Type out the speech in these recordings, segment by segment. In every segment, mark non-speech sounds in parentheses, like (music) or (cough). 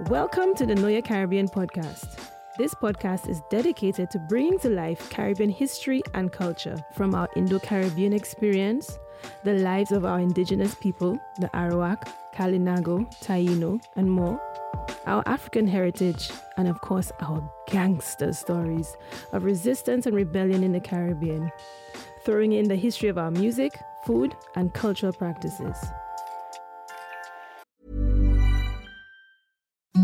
Welcome to the Know Your Caribbean podcast. This podcast is dedicated to bringing to life Caribbean history and culture from our Indo Caribbean experience, the lives of our indigenous people, the Arawak, Kalinago, Taino, and more, our African heritage, and of course, our gangster stories of resistance and rebellion in the Caribbean, throwing in the history of our music, food, and cultural practices.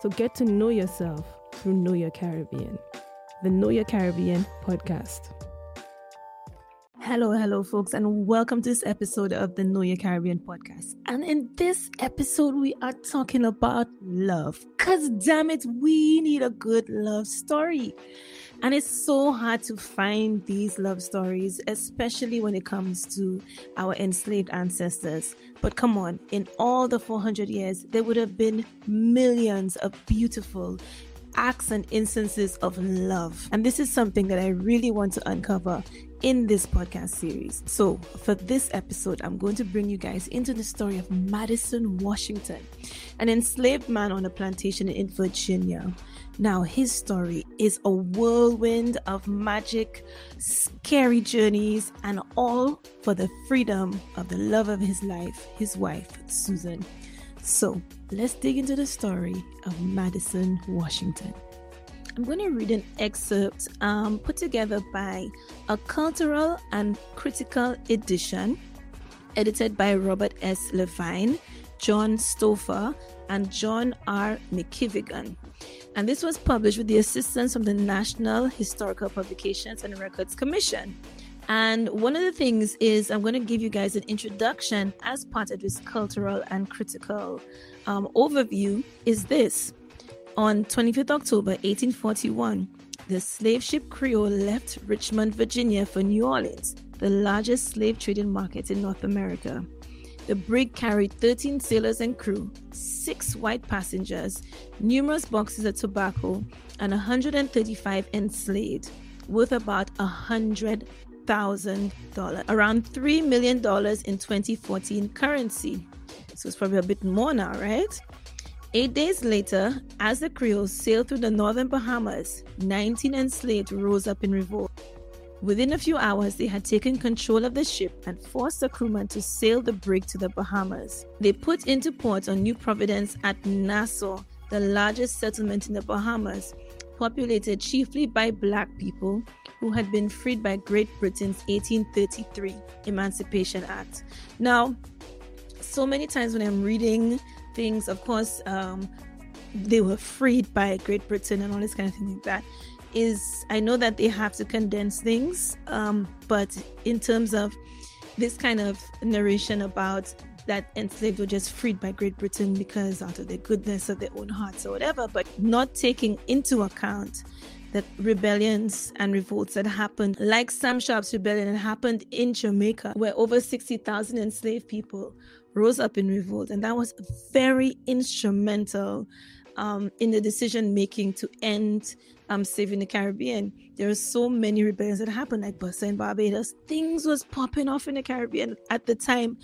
So get to know yourself through Know Your Caribbean, the Know Your Caribbean podcast. Hello, hello, folks, and welcome to this episode of the Know Your Caribbean podcast. And in this episode, we are talking about love. Because, damn it, we need a good love story. And it's so hard to find these love stories, especially when it comes to our enslaved ancestors. But come on, in all the 400 years, there would have been millions of beautiful acts and instances of love. And this is something that I really want to uncover in this podcast series. So, for this episode, I'm going to bring you guys into the story of Madison Washington, an enslaved man on a plantation in Virginia. Now, his story is a whirlwind of magic, scary journeys, and all for the freedom of the love of his life, his wife, Susan. So, let's dig into the story of Madison Washington. I'm going to read an excerpt um, put together by a cultural and critical edition, edited by Robert S. Levine, John Stauffer, and John R. McKivigan. And this was published with the assistance of the National Historical Publications and Records Commission. And one of the things is I'm going to give you guys an introduction as part of this cultural and critical um, overview. Is this on 25th October 1841, the slave ship Creole left Richmond, Virginia for New Orleans, the largest slave trading market in North America. The brig carried 13 sailors and crew, six white passengers, numerous boxes of tobacco, and 135 enslaved, worth about $100,000, around $3 million in 2014 currency. So it's probably a bit more now, right? Eight days later, as the Creoles sailed through the northern Bahamas, 19 enslaved rose up in revolt. Within a few hours, they had taken control of the ship and forced the crewmen to sail the brig to the Bahamas. They put into port on New Providence at Nassau, the largest settlement in the Bahamas, populated chiefly by black people who had been freed by Great Britain's 1833 Emancipation Act. Now, so many times when I'm reading things, of course, um, they were freed by Great Britain and all this kind of thing like that is I know that they have to condense things, um, but in terms of this kind of narration about that enslaved were just freed by Great Britain because out of the goodness of their own hearts or whatever, but not taking into account that rebellions and revolts that happened, like Sam Sharpe's rebellion that happened in Jamaica, where over 60,000 enslaved people rose up in revolt. And that was very instrumental um, in the decision making to end um, saving the Caribbean. There are so many rebellions that happened, like Bussa in Barbados. Things was popping off in the Caribbean at the time,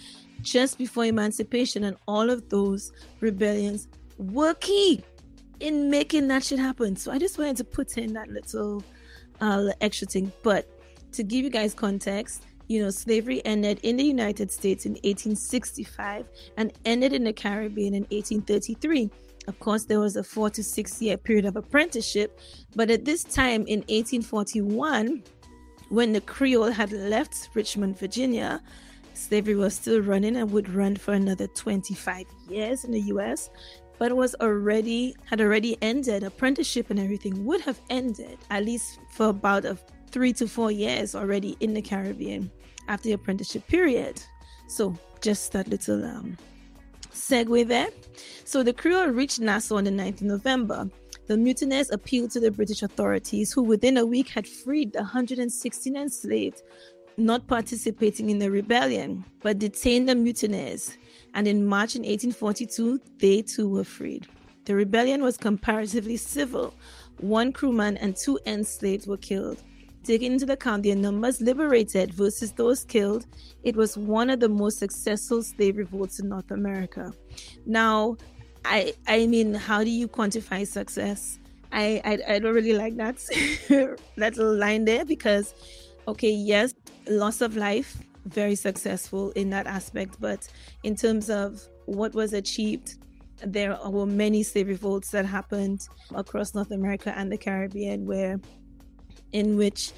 just before emancipation, and all of those rebellions were key in making that shit happen. So I just wanted to put in that little uh, extra thing. But to give you guys context, you know, slavery ended in the United States in 1865 and ended in the Caribbean in 1833. Of course, there was a four to six year period of apprenticeship, but at this time in 1841, when the Creole had left Richmond, Virginia, slavery was still running and would run for another 25 years in the US, but was already had already ended. Apprenticeship and everything would have ended at least for about a three to four years already in the Caribbean after the apprenticeship period. So just that little um, segue there. So the crew reached Nassau on the 9th of November. The mutineers appealed to the British authorities, who within a week had freed the 116 enslaved, not participating in the rebellion, but detained the mutineers. And in March in 1842, they too were freed. The rebellion was comparatively civil. One crewman and two enslaved were killed. Taking into account their numbers liberated versus those killed, it was one of the most successful slave revolts in North America. Now, I I mean, how do you quantify success? I I, I don't really like that (laughs) that little line there because, okay, yes, loss of life, very successful in that aspect, but in terms of what was achieved, there were many slave revolts that happened across North America and the Caribbean where in which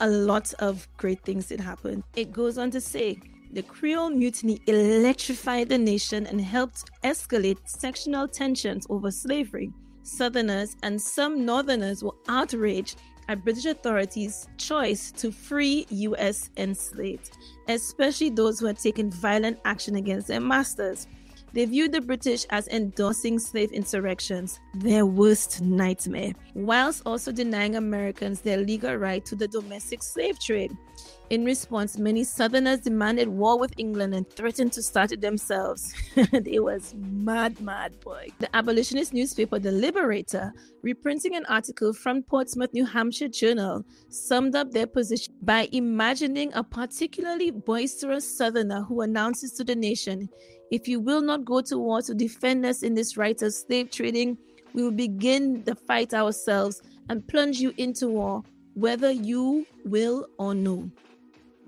a lot of great things did happen. It goes on to say the Creole Mutiny electrified the nation and helped escalate sectional tensions over slavery. Southerners and some Northerners were outraged at British authorities' choice to free U.S. enslaved, especially those who had taken violent action against their masters. They viewed the British as endorsing slave insurrections, their worst nightmare, whilst also denying Americans their legal right to the domestic slave trade. In response, many Southerners demanded war with England and threatened to start it themselves. (laughs) it was mad, mad boy. The abolitionist newspaper, The Liberator, reprinting an article from Portsmouth, New Hampshire Journal, summed up their position by imagining a particularly boisterous Southerner who announces to the nation if you will not go to war to defend us in this right of slave trading, we will begin the fight ourselves and plunge you into war, whether you will or no.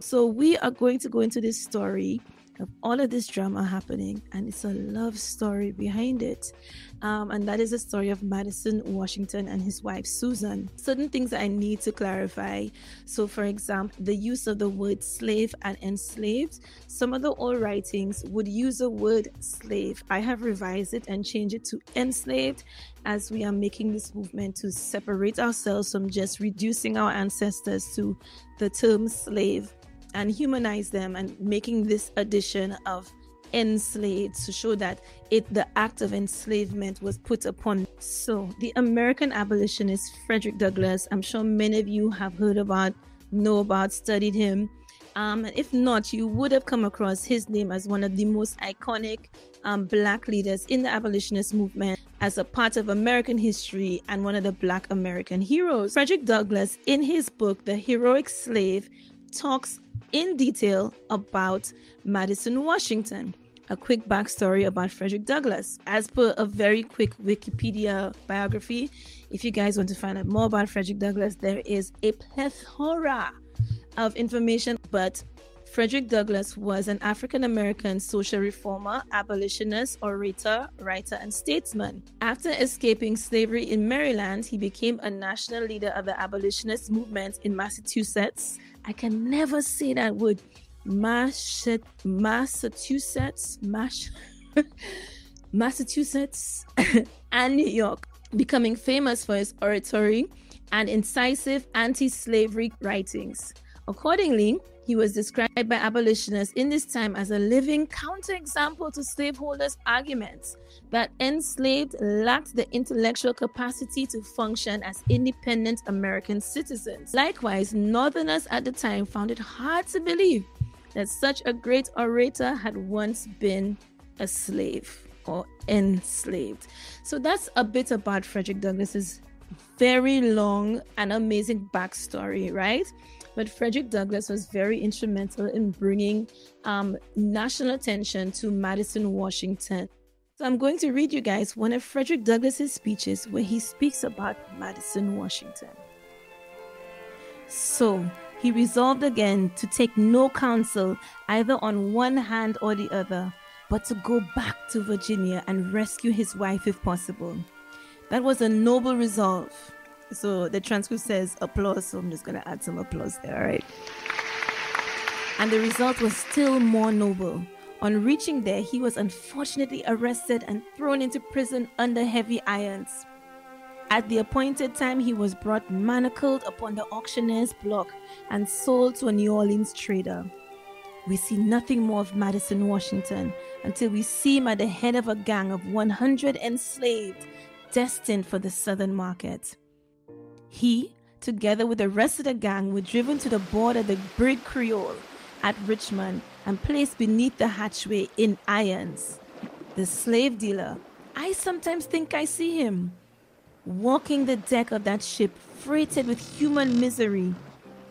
So, we are going to go into this story of all of this drama happening, and it's a love story behind it. Um, and that is the story of Madison Washington and his wife Susan. Certain things I need to clarify. So, for example, the use of the word slave and enslaved. Some of the old writings would use the word slave. I have revised it and changed it to enslaved as we are making this movement to separate ourselves from just reducing our ancestors to the term slave and humanize them and making this addition of enslaved to show that it the act of enslavement was put upon so the american abolitionist frederick douglass i'm sure many of you have heard about know about studied him Um, if not, you would have come across his name as one of the most iconic um, black leaders in the abolitionist movement as a part of American history and one of the black American heroes. Frederick Douglass, in his book, The Heroic Slave, talks in detail about Madison Washington. A quick backstory about Frederick Douglass. As per a very quick Wikipedia biography, if you guys want to find out more about Frederick Douglass, there is a plethora of information, but Frederick Douglass was an African American social reformer, abolitionist, orator, writer, and statesman. After escaping slavery in Maryland, he became a national leader of the abolitionist movement in Massachusetts. I can never say that word. Massachusetts, (laughs) Massachusetts, (laughs) and New York, becoming famous for his oratory and incisive anti slavery writings. Accordingly, he was described by abolitionists in this time as a living counterexample to slaveholders' arguments that enslaved lacked the intellectual capacity to function as independent American citizens. Likewise, Northerners at the time found it hard to believe that such a great orator had once been a slave or enslaved. So that's a bit about Frederick Douglass's very long and amazing backstory, right? But Frederick Douglass was very instrumental in bringing um, national attention to Madison, Washington. So I'm going to read you guys one of Frederick Douglass's speeches where he speaks about Madison, Washington. So he resolved again to take no counsel either on one hand or the other, but to go back to Virginia and rescue his wife if possible. That was a noble resolve. So the transcript says applause, so I'm just going to add some applause there, all right? And the result was still more noble. On reaching there, he was unfortunately arrested and thrown into prison under heavy irons. At the appointed time, he was brought manacled upon the auctioneer's block and sold to a New Orleans trader. We see nothing more of Madison, Washington until we see him at the head of a gang of 100 enslaved destined for the southern market. He, together with the rest of the gang, were driven to the board of the Brig Creole at Richmond and placed beneath the hatchway in irons. The slave dealer, I sometimes think I see him, walking the deck of that ship freighted with human misery,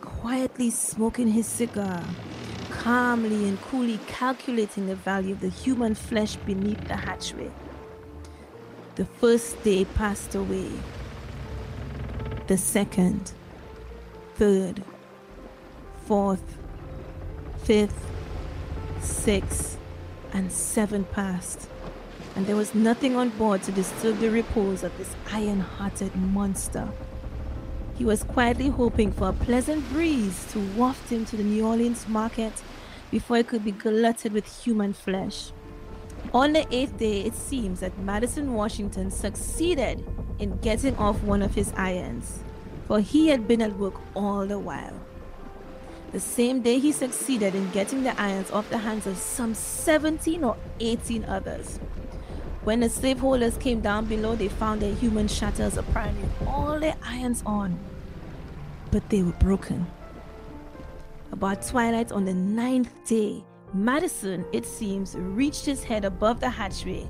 quietly smoking his cigar, calmly and coolly calculating the value of the human flesh beneath the hatchway. The first day passed away the second, third, fourth, fifth, sixth, and seventh passed, and there was nothing on board to disturb the repose of this iron hearted monster. He was quietly hoping for a pleasant breeze to waft him to the New Orleans market before it could be glutted with human flesh. On the eighth day, it seems that Madison Washington succeeded in getting off one of his irons, for he had been at work all the while. The same day, he succeeded in getting the irons off the hands of some 17 or 18 others. When the slaveholders came down below, they found their human shackles apparently all their irons on, but they were broken. About twilight on the ninth day, Madison, it seems, reached his head above the hatchway,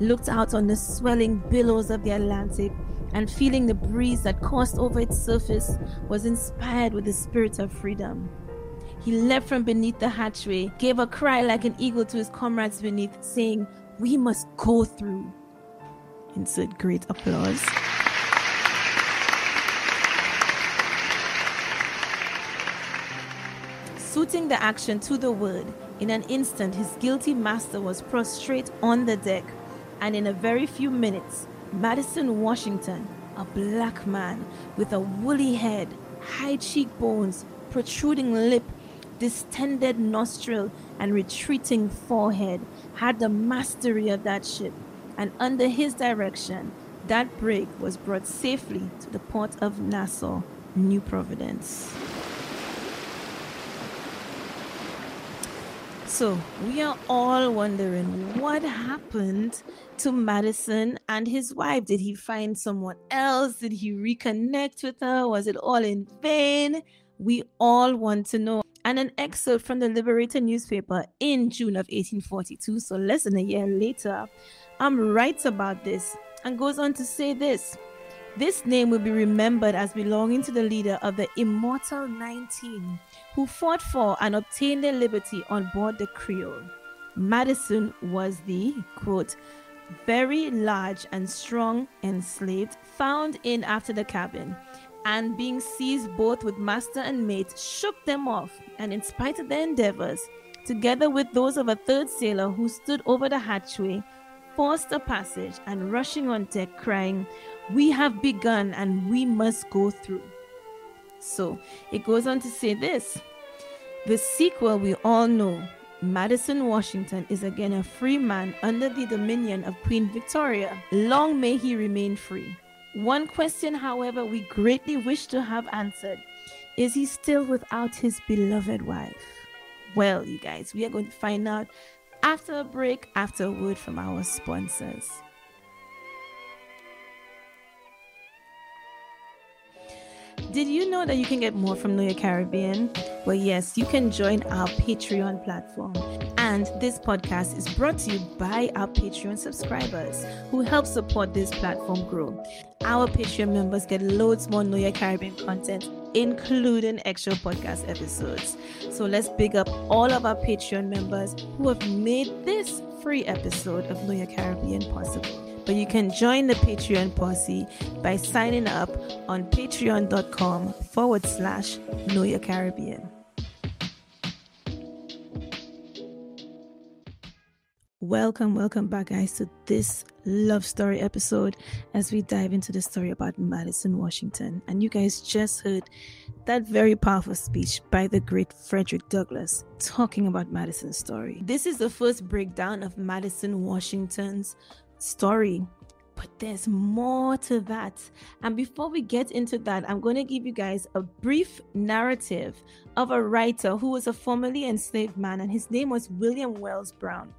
looked out on the swelling billows of the Atlantic, and feeling the breeze that coursed over its surface, was inspired with the spirit of freedom. He leapt from beneath the hatchway, gave a cry like an eagle to his comrades beneath, saying, We must go through. Insert great applause. Suiting the action to the word, in an instant his guilty master was prostrate on the deck, and in a very few minutes, Madison Washington, a black man with a woolly head, high cheekbones, protruding lip, distended nostril, and retreating forehead, had the mastery of that ship, and under his direction, that brig was brought safely to the port of Nassau, New Providence. So, we are all wondering what happened to Madison and his wife. Did he find someone else? Did he reconnect with her? Was it all in vain? We all want to know. and an excerpt from the Liberator newspaper in June of 1842, so less than a year later, um, writes about this and goes on to say this. This name will be remembered as belonging to the leader of the Immortal 19, who fought for and obtained their liberty on board the Creole. Madison was the, quote, very large and strong enslaved found in after the cabin and being seized both with master and mate shook them off and in spite of their endeavors together with those of a third sailor who stood over the hatchway forced a passage and rushing on deck crying we have begun and we must go through so it goes on to say this the sequel we all know Madison Washington is again a free man under the dominion of Queen Victoria. Long may he remain free. One question, however, we greatly wish to have answered is he still without his beloved wife? Well, you guys, we are going to find out after a break, after a word from our sponsors. Did you know that you can get more from Know Your Caribbean? Well, yes, you can join our Patreon platform. And this podcast is brought to you by our Patreon subscribers who help support this platform grow. Our Patreon members get loads more Know Your Caribbean content, including extra podcast episodes. So let's big up all of our Patreon members who have made this free episode of Know Your Caribbean possible. But you can join the Patreon posse by signing up on patreon.com forward slash know your Caribbean. Welcome, welcome back, guys, to this love story episode as we dive into the story about Madison Washington. And you guys just heard that very powerful speech by the great Frederick Douglass talking about Madison's story. This is the first breakdown of Madison Washington's story. But there's more to that. And before we get into that, I'm going to give you guys a brief narrative of a writer who was a formerly enslaved man, and his name was William Wells Brown.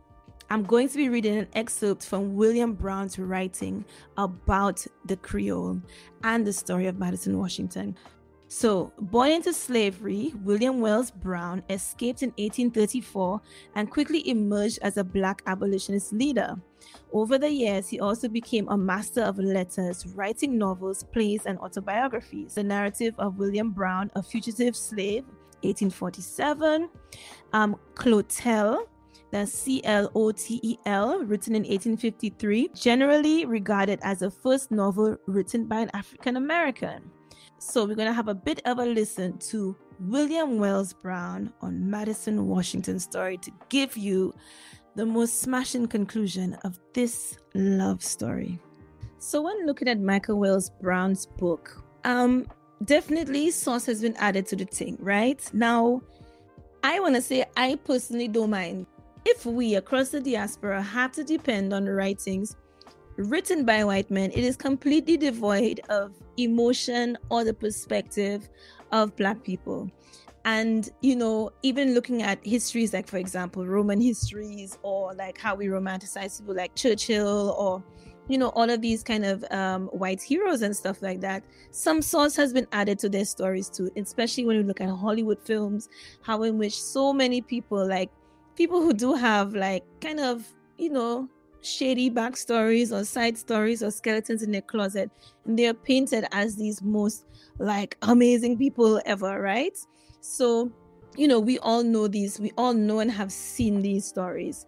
I'm going to be reading an excerpt from William Brown's writing about the Creole and the story of Madison Washington. So, born into slavery, William Wells Brown escaped in 1834 and quickly emerged as a black abolitionist leader. Over the years, he also became a master of letters, writing novels, plays, and autobiographies. The narrative of William Brown, a fugitive slave, 1847, um, Clotel, the C L O T E L, written in 1853, generally regarded as the first novel written by an African American. So we're going to have a bit of a listen to William Wells Brown on Madison Washington's story to give you the most smashing conclusion of this love story. So when looking at Michael Wells Brown's book, um definitely source has been added to the thing, right? Now, I want to say I personally don't mind if we across the diaspora have to depend on the writings written by white men, it is completely devoid of emotion or the perspective of black people. And, you know, even looking at histories like, for example, Roman histories or like how we romanticize people like Churchill or, you know, all of these kind of um, white heroes and stuff like that, some source has been added to their stories too, especially when you look at Hollywood films, how in which so many people, like people who do have like kind of, you know, shady backstories or side stories or skeletons in their closet. And they're painted as these most like amazing people ever right? So you know we all know these we all know and have seen these stories.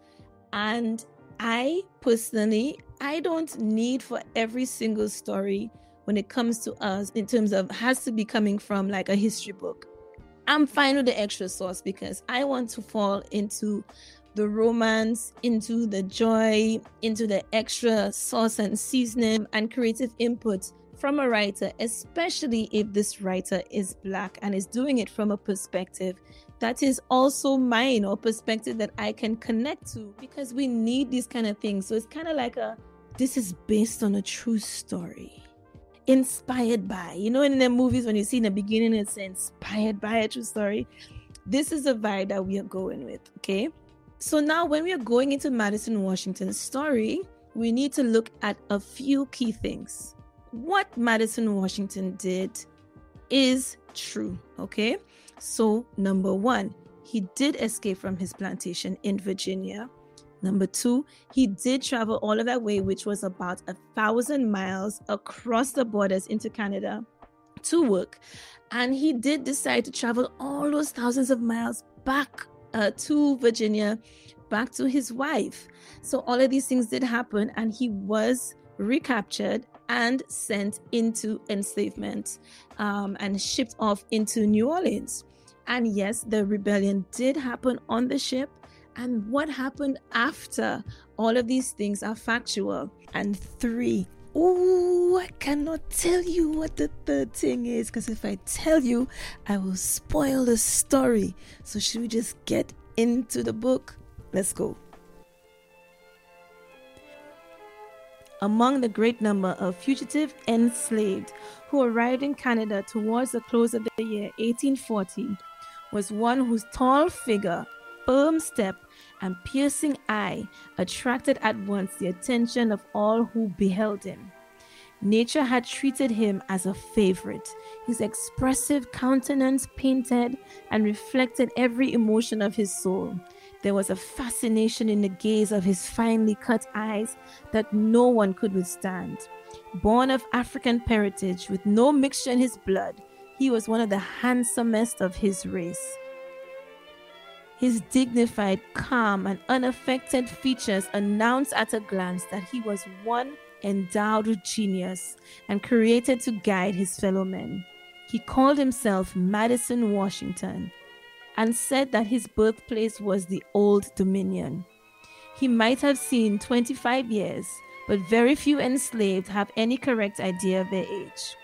And i personally i don't need for every single story when it comes to us in terms of has to be coming from like a history book. I'm fine with the extra source because i want to fall into the romance, into the joy, into the extra sauce and seasoning and creative input from a writer, especially if this writer is black and is doing it from a perspective that is also mine or perspective that I can connect to because we need these kind of things. So it's kind of like a this is based on a true story. Inspired by, you know, in the movies when you see in the beginning it's inspired by a true story. This is a vibe that we are going with, okay? So now, when we are going into Madison Washington's story, we need to look at a few key things. What Madison Washington did is true, okay? So, number one, he did escape from his plantation in Virginia. Number two, he did travel all of that way, which was about a thousand miles across the borders into Canada to work. And he did decide to travel all those thousands of miles back uh, to Virginia, back to his wife. So all of these things did happen, and he was recaptured and sent into enslavement um, and shipped off into New Orleans. And yes, the rebellion did happen on the ship. And what happened after all of these things are factual. And three, oh, I cannot tell you what the third thing is because if I tell you, I will spoil the story. So, should we just get into the book? Let's go. among the great number of fugitive enslaved who arrived in Canada towards the close of the year 1840 was one whose tall figure, firm step, and piercing eye attracted at once the attention of all who beheld him. Nature had treated him as a favorite. His expressive countenance painted and reflected every emotion of his soul. There was a fascination in the gaze of his finely cut eyes that no one could withstand. Born of African parentage with no mixture in his blood, he was one of the handsomest of his race. His dignified, calm, and unaffected features announced at a glance that he was one endowed with genius and created to guide his fellow men. He called himself Madison Washington and said that his birthplace was the Old Dominion. He might have seen 25 years, but very few enslaved have any correct idea of their age.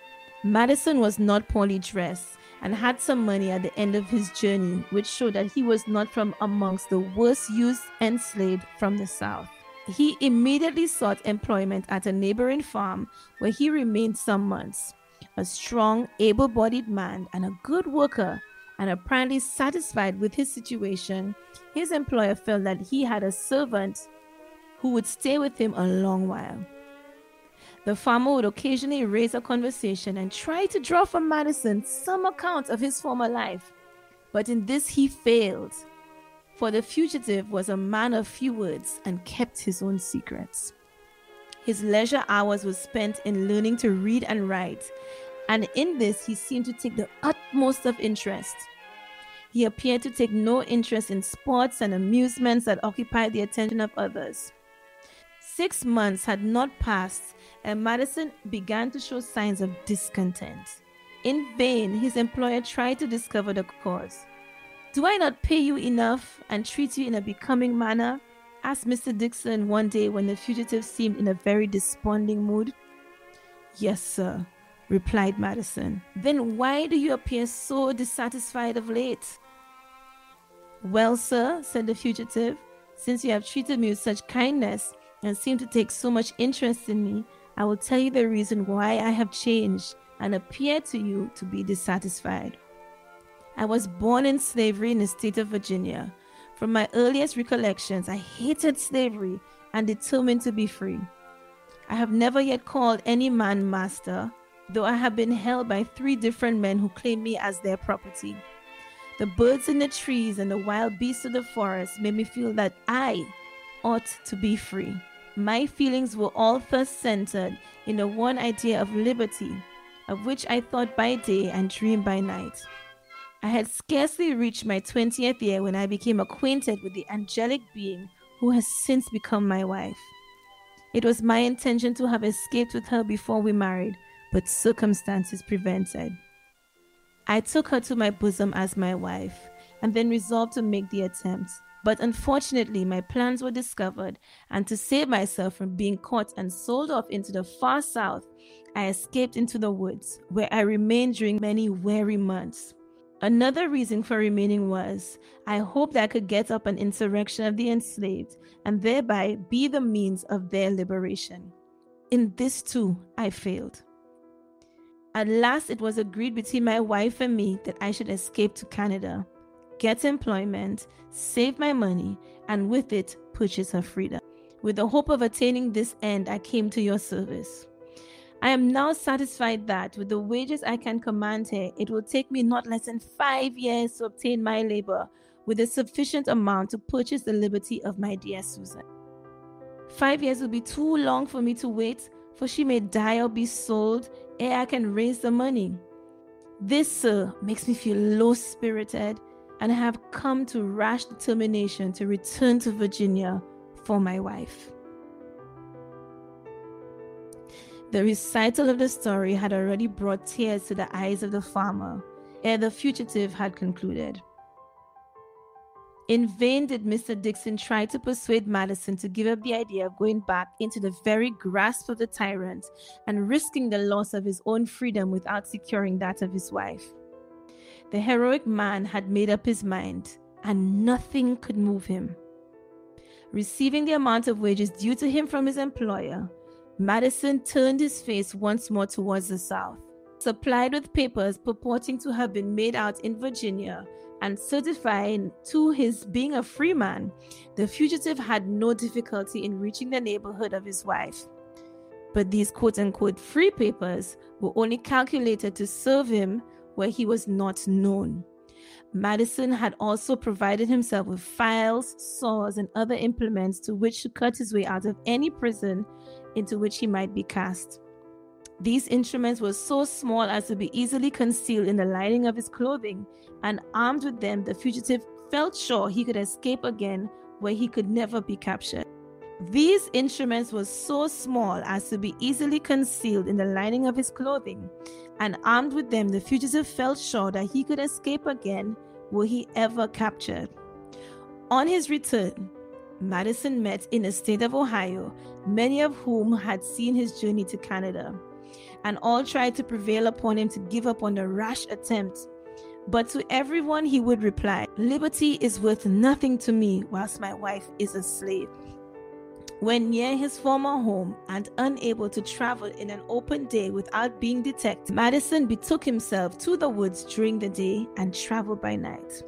Madison was not poorly dressed and had some money at the end of his journey, which showed that he was not from amongst the worst used enslaved from the South. He immediately sought employment at a neighboring farm where he remained some months. A strong, able bodied man and a good worker, and apparently satisfied with his situation, his employer felt that he had a servant who would stay with him a long while. The farmer would occasionally raise a conversation and try to draw from Madison some account of his former life, but in this he failed, for the fugitive was a man of few words and kept his own secrets. His leisure hours were spent in learning to read and write, and in this he seemed to take the utmost of interest. He appeared to take no interest in sports and amusements that occupied the attention of others. Six months had not passed, and Madison began to show signs of discontent. In vain, his employer tried to discover the cause. Do I not pay you enough and treat you in a becoming manner? asked Mr. Dixon one day when the fugitive seemed in a very desponding mood. Yes, sir, replied Madison. Then why do you appear so dissatisfied of late? Well, sir, said the fugitive, since you have treated me with such kindness and seem to take so much interest in me, I will tell you the reason why I have changed and appear to you to be dissatisfied. I was born in slavery in the state of Virginia. From my earliest recollections, I hated slavery and determined to be free. I have never yet called any man master, though I have been held by three different men who claim me as their property. The birds in the trees and the wild beasts of the forest made me feel that I ought to be free. My feelings were all first centered in the one idea of liberty, of which I thought by day and dreamed by night. I had scarcely reached my 20th year when I became acquainted with the angelic being who has since become my wife. It was my intention to have escaped with her before we married, but circumstances prevented. I took her to my bosom as my wife and then resolved to make the attempt. But unfortunately, my plans were discovered, and to save myself from being caught and sold off into the far south, I escaped into the woods, where I remained during many weary months. Another reason for remaining was I hoped I could get up an insurrection of the enslaved and thereby be the means of their liberation. In this too, I failed. At last, it was agreed between my wife and me that I should escape to Canada, get employment, save my money, and with it, purchase her freedom. With the hope of attaining this end, I came to your service. I am now satisfied that with the wages I can command here, it will take me not less than five years to obtain my labor with a sufficient amount to purchase the liberty of my dear Susan. Five years will be too long for me to wait, for she may die or be sold ere I can raise the money. This, sir, makes me feel low spirited, and I have come to rash determination to return to Virginia for my wife. The recital of the story had already brought tears to the eyes of the farmer ere the fugitive had concluded. In vain did Mr. Dixon try to persuade Madison to give up the idea of going back into the very grasp of the tyrant and risking the loss of his own freedom without securing that of his wife. The heroic man had made up his mind, and nothing could move him. Receiving the amount of wages due to him from his employer, Madison turned his face once more towards the south. Supplied with papers purporting to have been made out in Virginia and certifying to his being a free man, the fugitive had no difficulty in reaching the neighborhood of his wife. But these quote unquote free papers were only calculated to serve him where he was not known. Madison had also provided himself with files, saws, and other implements to which to cut his way out of any prison into which he might be cast. These instruments were so small as to be easily concealed in the lining of his clothing, and armed with them, the fugitive felt sure he could escape again where he could never be captured. These instruments were so small as to be easily concealed in the lining of his clothing, and armed with them, the fugitive felt sure that he could escape again were he ever captured. On his return, Madison met in the state of Ohio many of whom had seen his journey to Canada and all tried to prevail upon him to give up on the rash attempt. But to everyone he would reply, Liberty is worth nothing to me whilst my wife is a slave. When near his former home and unable to travel in an open day without being detected, Madison betook himself to the woods during the day and traveled by night.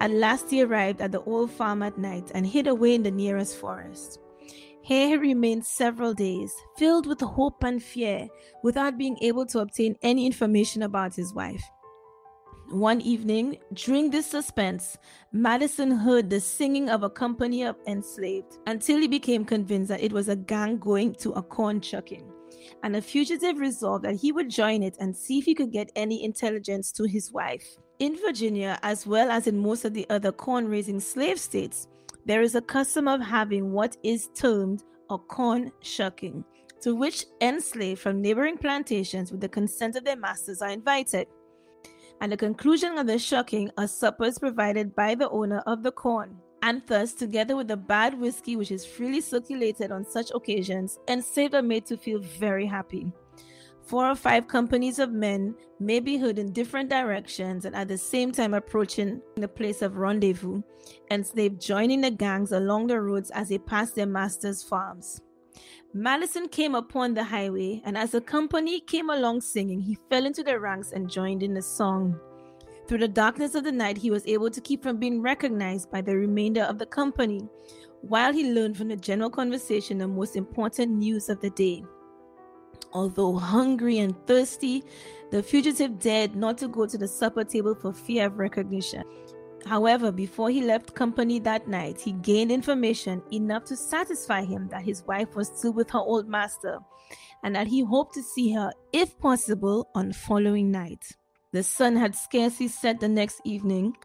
At last he arrived at the old farm at night and hid away in the nearest forest. Here he remained several days, filled with hope and fear, without being able to obtain any information about his wife. One evening, during this suspense, Madison heard the singing of a company of enslaved until he became convinced that it was a gang going to a corn shucking. And the fugitive resolved that he would join it and see if he could get any intelligence to his wife. In Virginia, as well as in most of the other corn raising slave states, there is a custom of having what is termed a corn shucking, to which enslaved from neighboring plantations with the consent of their masters are invited. At the conclusion of the shucking, a supper is provided by the owner of the corn. And thus, together with the bad whiskey which is freely circulated on such occasions, enslaved are made to feel very happy. Four or five companies of men may be heard in different directions and at the same time approaching the place of rendezvous, and slaves joining the gangs along the roads as they pass their masters' farms. Madison came upon the highway, and as the company came along singing, he fell into the ranks and joined in the song. Through the darkness of the night, he was able to keep from being recognized by the remainder of the company, while he learned from the general conversation the most important news of the day. Although hungry and thirsty, the fugitive dared not to go to the supper table for fear of recognition. However, before he left company that night, he gained information enough to satisfy him that his wife was still with her old master and that he hoped to see her, if possible, on the following night. The sun had scarcely set the next evening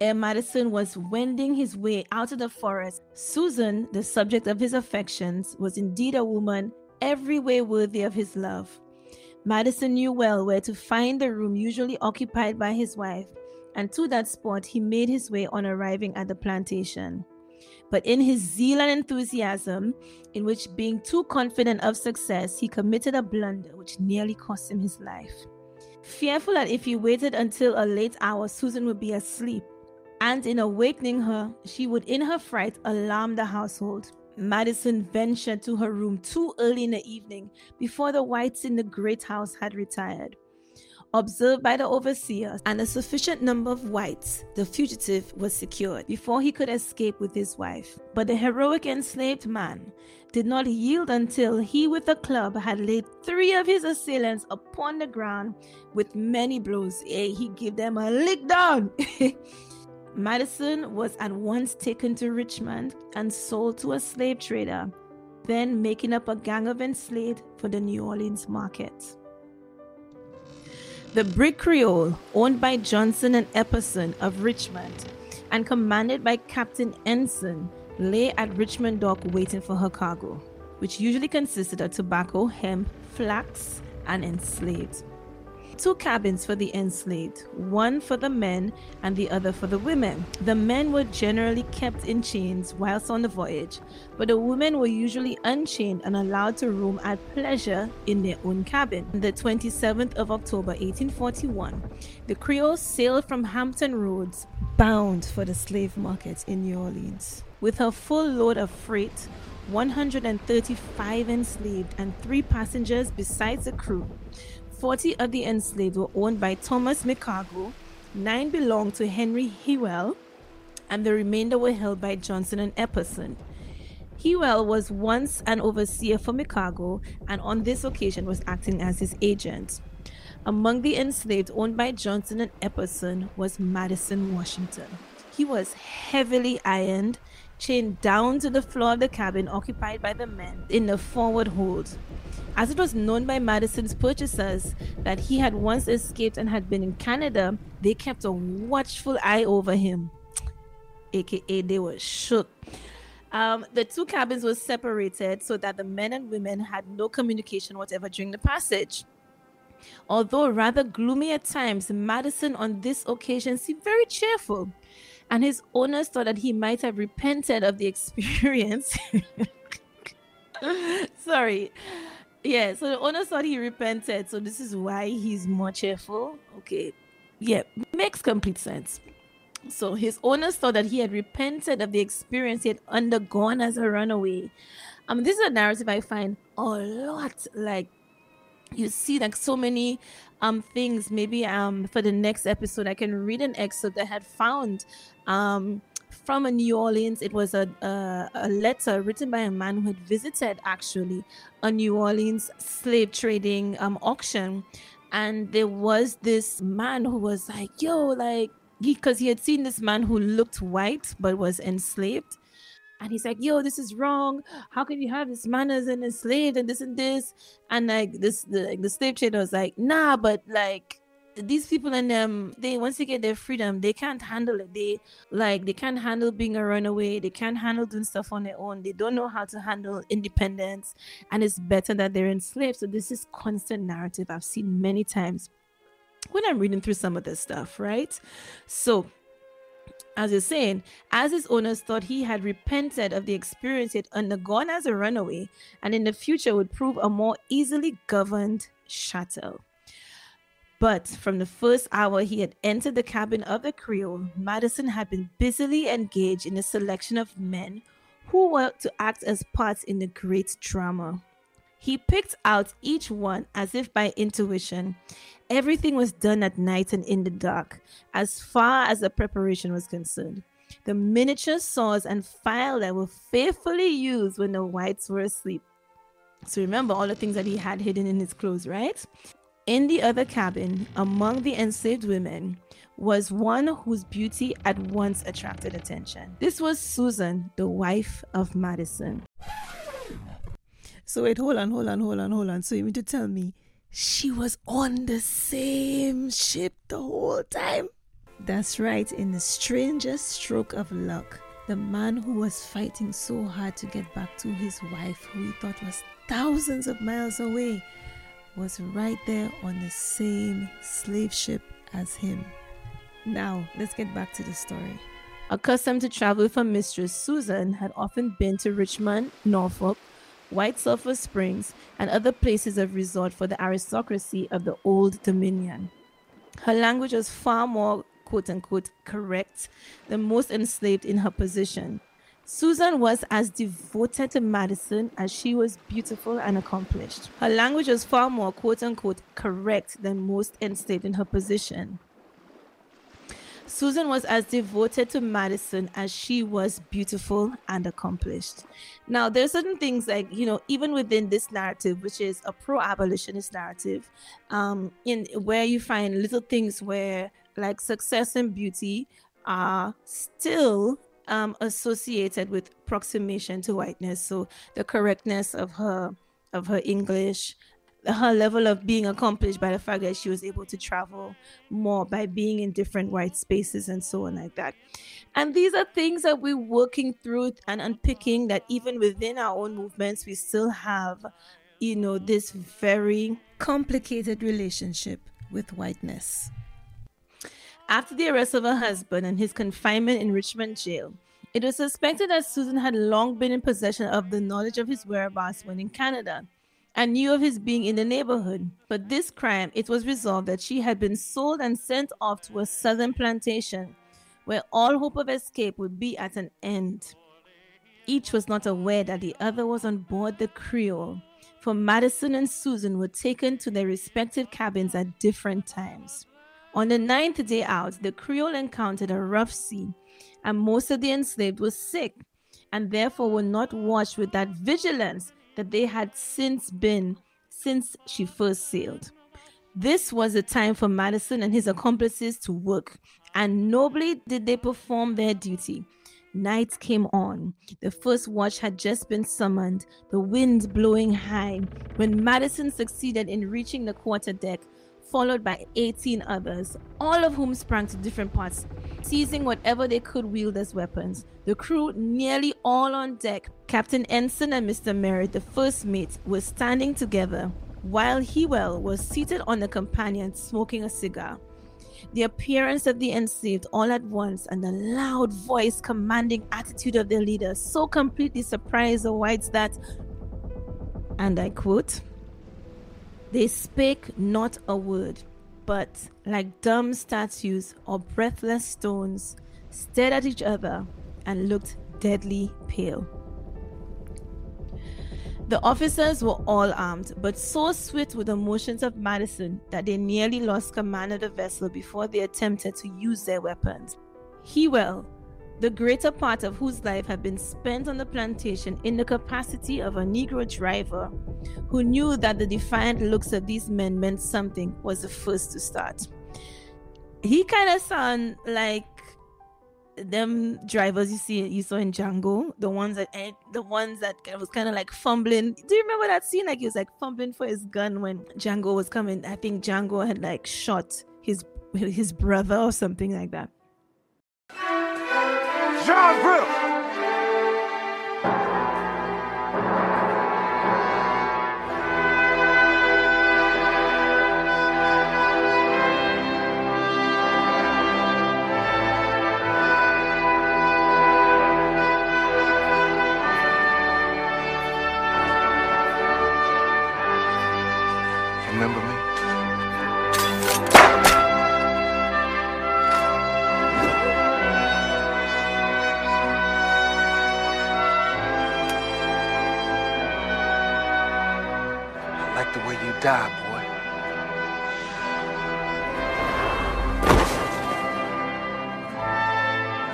ere Madison was wending his way out of the forest. Susan, the subject of his affections, was indeed a woman every way worthy of his love. Madison knew well where to find the room usually occupied by his wife, and to that spot he made his way on arriving at the plantation. But in his zeal and enthusiasm, in which being too confident of success, he committed a blunder which nearly cost him his life. Fearful that if he waited until a late hour, Susan would be asleep, and in awakening her, she would in her fright alarm the household. Madison ventured to her room too early in the evening before the whites in the great house had retired. Observed by the overseer and a sufficient number of whites, the fugitive was secured before he could escape with his wife. But the heroic enslaved man did not yield until he, with a club, had laid three of his assailants upon the ground with many blows. Yea, he gave them a lick down. (laughs) Madison was at once taken to Richmond and sold to a slave trader, then making up a gang of enslaved for the New Orleans market. The Brig Creole, owned by Johnson and Epperson of Richmond and commanded by Captain Ensign, lay at Richmond dock waiting for her cargo, which usually consisted of tobacco, hemp, flax, and enslaved two cabins for the enslaved, one for the men and the other for the women. The men were generally kept in chains whilst on the voyage, but the women were usually unchained and allowed to roam at pleasure in their own cabin. On the 27th of October 1841, the Creole sailed from Hampton Roads bound for the slave market in New Orleans. With her full load of freight, 135 enslaved and three passengers besides the crew. 40 of the enslaved were owned by Thomas McCargo, nine belonged to Henry Hewell, and the remainder were held by Johnson and Epperson. Hewell was once an overseer for McCargo and on this occasion was acting as his agent. Among the enslaved owned by Johnson and Epperson was Madison Washington. He was heavily ironed, chained down to the floor of the cabin occupied by the men in the forward hold. As it was known by Madison's purchasers that he had once escaped and had been in Canada, they kept a watchful eye over him, aka they were shook. Um, the two cabins were separated so that the men and women had no communication whatever during the passage. Although rather gloomy at times, Madison on this occasion seemed very cheerful, and his owners thought that he might have repented of the experience. (laughs) Sorry, yeah, so the owner thought he repented, so this is why he's more cheerful. Okay, yeah, makes complete sense. So his owners thought that he had repented of the experience he had undergone as a runaway. Um, this is a narrative I find a lot like you see like so many um things maybe um for the next episode i can read an excerpt i had found um from New Orleans. It was a, a, a letter written by a man who had visited actually a New Orleans slave trading um, auction. And there was this man who was like, yo, like, because he, he had seen this man who looked white but was enslaved. And he's like, yo, this is wrong. How can you have this man as an enslaved and this and this? And like this, the, the slave trader was like, nah, but like, these people and them they once they get their freedom they can't handle it. They like they can't handle being a runaway. They can't handle doing stuff on their own. They don't know how to handle independence and it's better that they're enslaved. So this is constant narrative i've seen many times when i'm reading through some of this stuff right? So as you're saying, as his owners thought he had repented of the experience he had undergone as a runaway, and in the future would prove a more easily governed chattel. But from the first hour he had entered the cabin of the Creole, Madison had been busily engaged in a selection of men who were to act as parts in the great drama. He picked out each one as if by intuition. Everything was done at night and in the dark, as far as the preparation was concerned. The miniature saws and file that were faithfully used when the whites were asleep. So remember all the things that he had hidden in his clothes, right? In the other cabin, among the enslaved women, was one whose beauty at once attracted attention. This was Susan, the wife of Madison. So wait, hold on, hold on, hold on, hold on. So you mean to tell me she was on the same ship the whole time? That's right, in the strangest stroke of luck, the man who was fighting so hard to get back to his wife, who he thought was thousands of miles away, was right there on the same slave ship as him. Now, let's get back to the story. Accustomed to travel with her mistress, Susan had often been to Richmond, Norfolk, White Sulphur Springs, and other places of resort for the aristocracy of the Old Dominion. Her language was far more quote unquote correct than most enslaved in her position. Susan was as devoted to Madison as she was beautiful and accomplished. Her language was far more quote unquote correct than most enslaved in her position. Susan was as devoted to Madison as she was beautiful and accomplished. Now, there's certain things like, you know, even within this narrative, which is a pro abolitionist narrative, um, in where you find little things where like success and beauty are still um, associated with proximation to whiteness. So the correctness of her of her English, her level of being accomplished by the fact that she was able to travel more by being in different white spaces and so on like that. And these are things that we're working through and unpicking that even within our own movements, we still have, you know, this very complicated relationship with whiteness. After the arrest of her husband and his confinement in Richmond jail, it was suspected that Susan had long been in possession of the knowledge of his whereabouts when in Canada and knew of his being in the neighborhood. But this crime, it was resolved that she had been sold and sent off to a southern plantation where all hope of escape would be at an end. Each was not aware that the other was on board the Creole, for Madison and Susan were taken to their respective cabins at different times. On the ninth day out, the Creole encountered a rough sea, and most of the enslaved were sick, and therefore were not watched with that vigilance that they had since been since she first sailed. This was a time for Madison and his accomplices to work, and nobly did they perform their duty. Night came on. The first watch had just been summoned, the wind blowing high, when Madison succeeded in reaching the quarter deck followed by 18 others, all of whom sprang to different parts, seizing whatever they could wield as weapons. The crew, nearly all on deck, Captain Ensign and Mr. Merritt, the first mate, were standing together, while Hewell was seated on the companion smoking a cigar. The appearance of the enslaved all at once and the loud voice commanding attitude of their leader so completely surprised the whites that, and I quote, they spake not a word, but like dumb statues or breathless stones, stared at each other and looked deadly pale. The officers were all armed, but so swift were the motions of Madison that they nearly lost command of the vessel before they attempted to use their weapons. Hewell, the greater part of whose life had been spent on the plantation in the capacity of a Negro driver who knew that the defiant looks of these men meant something, was the first to start. He kind of sound like them drivers you see you saw in Django, the ones that eh, the ones that was kind of like fumbling. Do you remember that scene? Like he was like fumbling for his gun when Django was coming. I think Django had like shot his his brother or something like that. John Brill. Die, boy.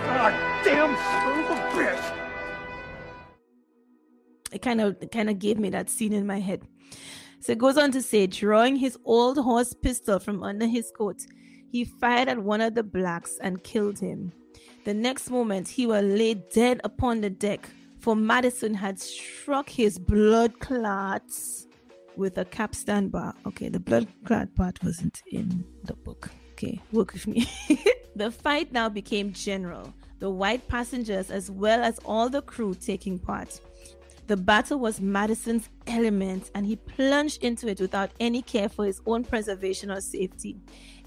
God damn son of a bitch! It kind of kind of gave me that scene in my head. So it goes on to say, drawing his old horse pistol from under his coat, he fired at one of the blacks and killed him. The next moment, he was laid dead upon the deck, for Madison had struck his blood clots with a capstan bar. Okay, the blood clot part wasn't in the book. Okay, work with me. (laughs) the fight now became general, the white passengers as well as all the crew taking part. The battle was Madison's element, and he plunged into it without any care for his own preservation or safety.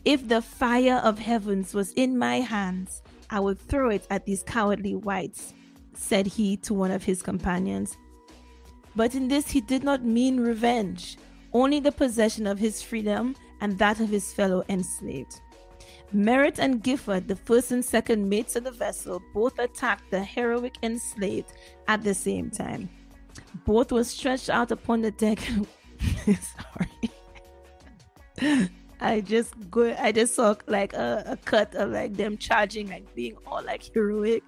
If the fire of heavens was in my hands, I would throw it at these cowardly whites, said he to one of his companions. But in this, he did not mean revenge, only the possession of his freedom and that of his fellow enslaved. Merritt and Gifford, the first and second mates of the vessel, both attacked the heroic enslaved at the same time. Both were stretched out upon the deck. (laughs) Sorry. I just go I just saw like a, a, cut of like them charging, like being all like heroic,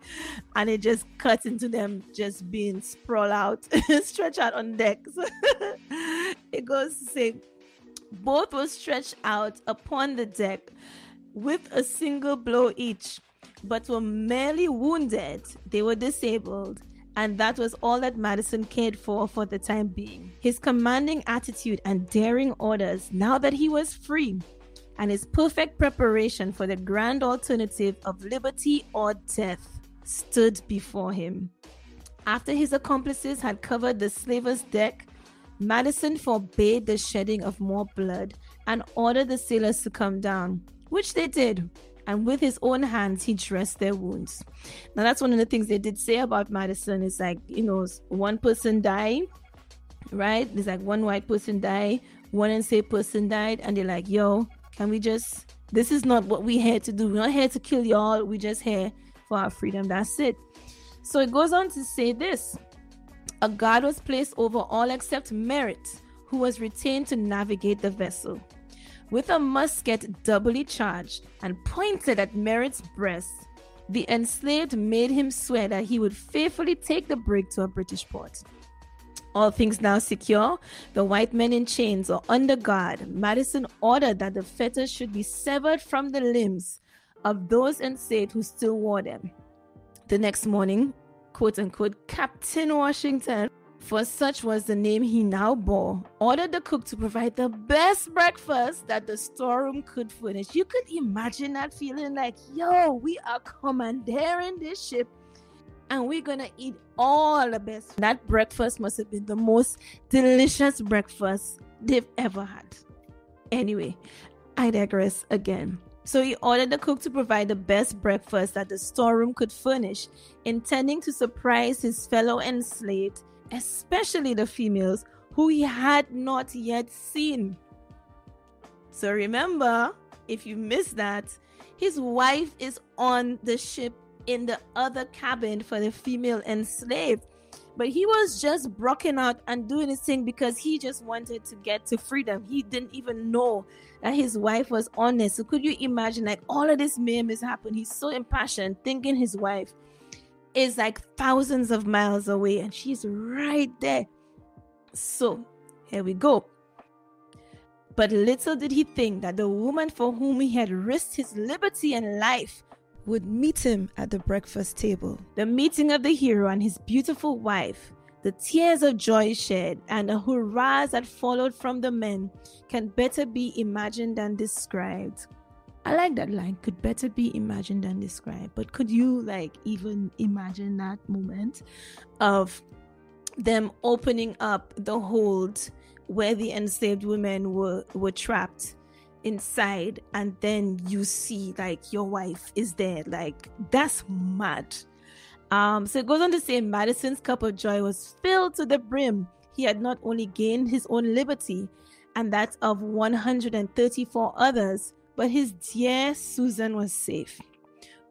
and it just cuts into them just being sprawl out, (laughs) stretched out on decks. (laughs) It goes to say both were stretched out upon the deck with a single blow each. but were merely wounded. They were disabled. And that was all that Madison cared for for the time being. His commanding attitude and daring orders, now that he was free, and his perfect preparation for the grand alternative of liberty or death stood before him. After his accomplices had covered the slaver's deck, Madison forbade the shedding of more blood and ordered the sailors to come down, which they did. And with his own hands, he dressed their wounds. Now, that's one of the things they did say about Madison is like, you know, one person died, right? There's like one white person died, one enslaved person died, and they're like, yo, can we just, this is not what we here to do. We're not here to kill y'all. We're just here for our freedom. That's it. So it goes on to say this a guard was placed over all except Merritt, who was retained to navigate the vessel. With a musket doubly charged and pointed at Merritt's breast, the enslaved made him swear that he would faithfully take the brig to a British port. All things now secure, the white men in chains or under guard, Madison ordered that the fetters should be severed from the limbs of those enslaved who still wore them. The next morning, quote unquote, Captain Washington, for such was the name he now bore, ordered the cook to provide the best breakfast that the storeroom could furnish. You could imagine that feeling like, yo, we are commandeering this ship and we're gonna eat all the best. That breakfast must have been the most delicious breakfast they've ever had. Anyway, I digress again. So he ordered the cook to provide the best breakfast that the storeroom could furnish, intending to surprise his fellow enslaved, especially the females who he had not yet seen. So remember, if you missed that, his wife is on the ship in the other cabin for the female enslaved. But he was just broken out and doing his thing because he just wanted to get to freedom. He didn't even know that his wife was honest. So could you imagine like all of this mayhem has happened? He's so impassioned, thinking his wife is like thousands of miles away and she's right there. So here we go. But little did he think that the woman for whom he had risked his liberty and life would meet him at the breakfast table. The meeting of the hero and his beautiful wife, the tears of joy shed, and the hurrahs that followed from the men can better be imagined than described. I like that line, could better be imagined than described. But could you like even imagine that moment of them opening up the hold where the enslaved women were were trapped inside and then you see like your wife is there? Like that's mad. Um so it goes on to say madison's cup of joy was filled to the brim. He had not only gained his own liberty and that of 134 others but his dear susan was safe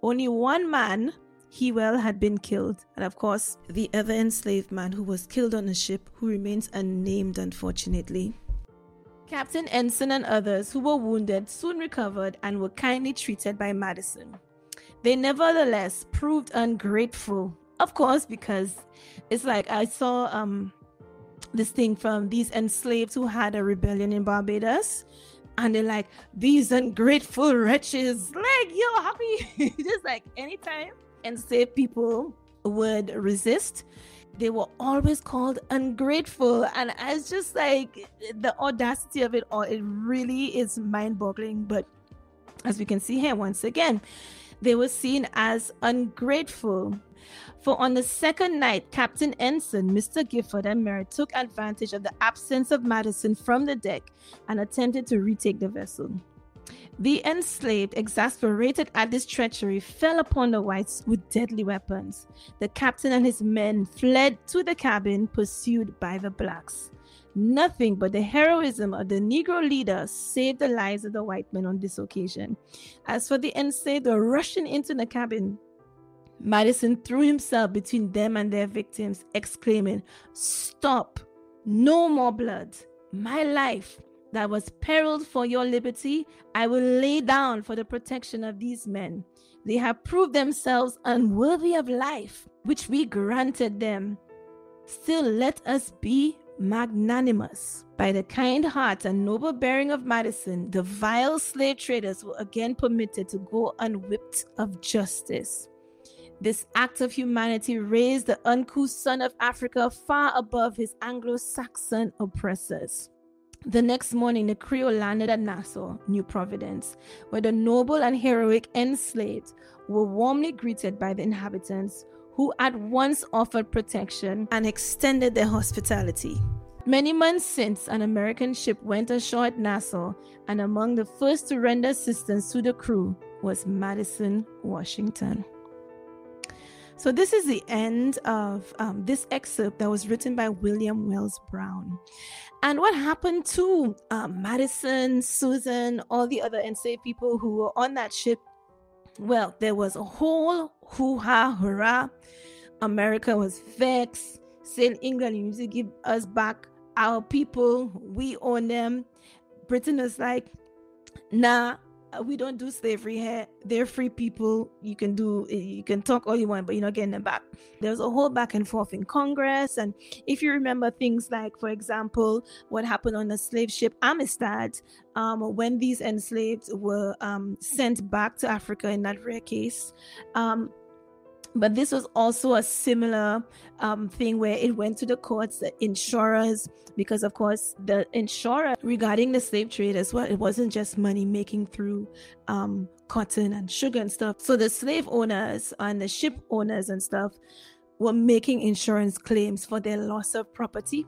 only one man Hewell had been killed, and of course, the other enslaved man who was killed on the ship, who remains unnamed, unfortunately. Captain Ensign and others who were wounded soon recovered and were kindly treated by Madison. They nevertheless proved ungrateful, of course, because it's like I saw um this thing from these enslaved who had a rebellion in Barbados. And they're like, these ungrateful wretches. Like, yo, you (laughs) just like anytime enslaved people would resist, they were always called ungrateful. And I was just like, the audacity of it all, it really is mind boggling. But as we can see here, once again, they were seen as ungrateful. For on the second night, Captain Ensign, Mr. Gifford, and Merritt took advantage of the absence of Madison from the deck and attempted to retake the vessel. The enslaved, exasperated at this treachery, fell upon the whites with deadly weapons. The captain and his men fled to the cabin, pursued by the blacks. Nothing but the heroism of the Negro leader saved the lives of the white men on this occasion. As for the enslaved, were rushing into the cabin. Madison threw himself between them and their victims, exclaiming, Stop! No more blood! My life! that was periled for your liberty, I will lay down for the protection of these men. They have proved themselves unworthy of life, which we granted them. Still, let us be magnanimous. By the kind heart and noble bearing of Madison, the vile slave traders were again permitted to go unwhipped of justice. This act of humanity raised the uncouth son of Africa far above his Anglo Saxon oppressors. The next morning, the Creole landed at Nassau, New Providence, where the noble and heroic enslaved were warmly greeted by the inhabitants who at once offered protection and extended their hospitality. Many months since, an American ship went ashore at Nassau, and among the first to render assistance to the crew was Madison, Washington. So, this is the end of um, this excerpt that was written by William Wells Brown. And what happened to um, Madison, Susan, all the other enslaved people who were on that ship? Well, there was a whole hoo ha hurrah. America was vexed, saying England, you need to give us back our people. We own them. Britain was like, nah, we don't do slavery here. They're free people. You can do, you can talk all you want, but you're not getting them back. There was a whole back and forth in Congress. And if you remember things like, for example, what happened on the slave ship Amistad, um, when these enslaved were um, sent back to Africa in that rare case, um, but this was also a similar um, thing where it went to the courts, the insurers, because of course the insurer regarding the slave trade as well, it wasn't just money making through um, cotton and sugar and stuff. So the slave owners and the ship owners and stuff were making insurance claims for their loss of property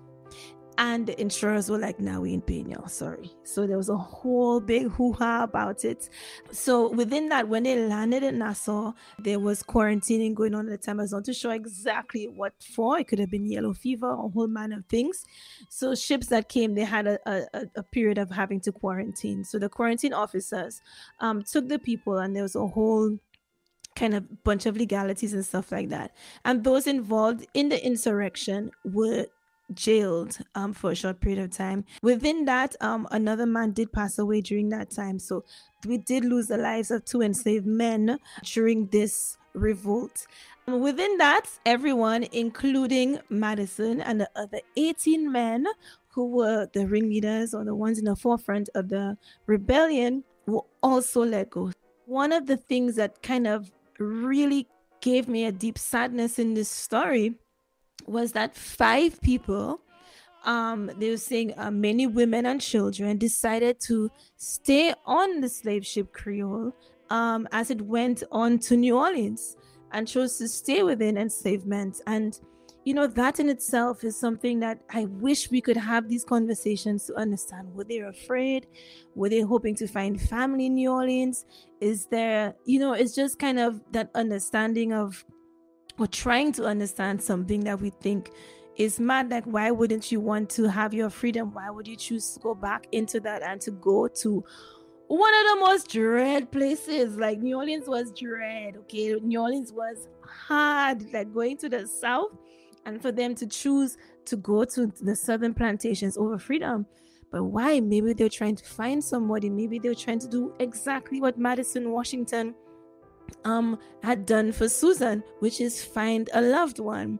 and the insurers were like, "Now we ain't paying y'all, sorry." So there was a whole big hoo-ha about it. So within that, when they landed in Nassau, there was quarantining going on at the time. I was not too sure exactly what for. It could have been yellow fever, a whole man of things. So ships that came, they had a, a, a period of having to quarantine. So the quarantine officers um, took the people, and there was a whole kind of bunch of legalities and stuff like that. And those involved in the insurrection were jailed um, for a short period of time. Within that, um, another man did pass away during that time. So we did lose the lives of two enslaved men during this revolt. Within that, everyone, including Madison and the other 18 men who were the ringleaders or the ones in the forefront of the rebellion, were also let go. One of the things that kind of really gave me a deep sadness in this story was that five people um they were saying uh, many women and children decided to stay on the slave ship creole um as it went on to new orleans and chose to stay within enslavement. And you know that in itself is something that i wish we could have these conversations to understand. Were they afraid? Were they hoping to find family in new orleans? Is there you know it's just kind of that understanding of or trying to understand something that we think is mad. Like, why wouldn't you want to have your freedom? Why would you choose to go back into that and to go to one of the most dread places? Like, New Orleans was dread, okay? New Orleans was hard, like going to the south, and for them to choose to go to the southern plantations over freedom. But why? Maybe they're trying to find somebody. Maybe they're trying to do exactly what Madison, Washington um had done for Susan, which is find a loved one.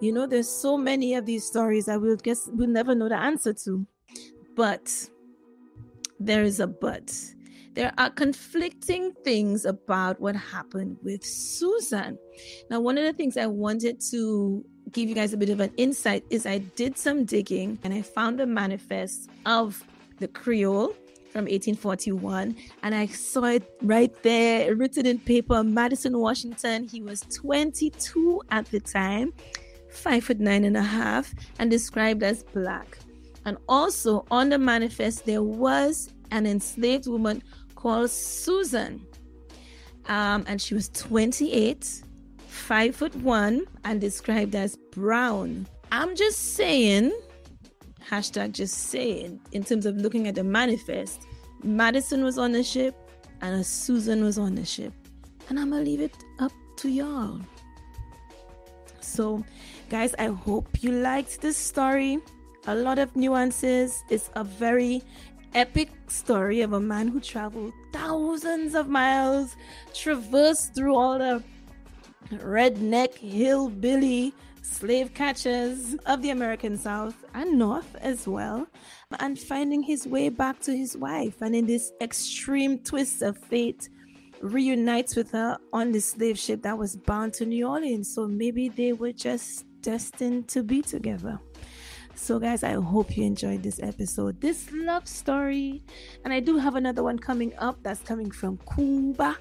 You know, there's so many of these stories that we'll guess we'll never know the answer to. But there is a but. There are conflicting things about what happened with Susan. Now, one of the things I wanted to give you guys a bit of an insight is I did some digging and I found the manifest of the Creole from 1841 and I saw it right there written in paper Madison Washington. He was 22 at the time five foot nine and a half and described as black. And also on the manifest there was an enslaved woman called Susan. Um, and she was 28 five foot one and described as brown. I'm just saying hashtag just saying in terms of looking at the manifest madison was on the ship and susan was on the ship. And i'm gonna leave it up to y'all. So guys i hope you liked this story. A lot of nuances. It's a very epic story of a man who traveled thousands of miles traversed through all the redneck hillbilly slave catchers of the American South and North as well, and finding his way back to his wife. And in this extreme twist of fate, reunites with her on the slave ship that was bound to New Orleans. So maybe they were just destined to be together. So, guys, I hope you enjoyed this episode, this love story. And I do have another one coming up that's coming from Cuba.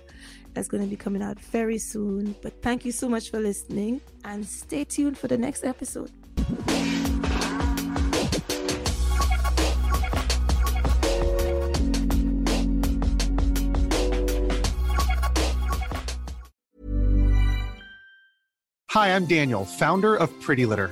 That's going to be coming out very soon. But thank you so much for listening and stay tuned for the next episode. Hi, I'm Daniel, founder of Pretty Litter.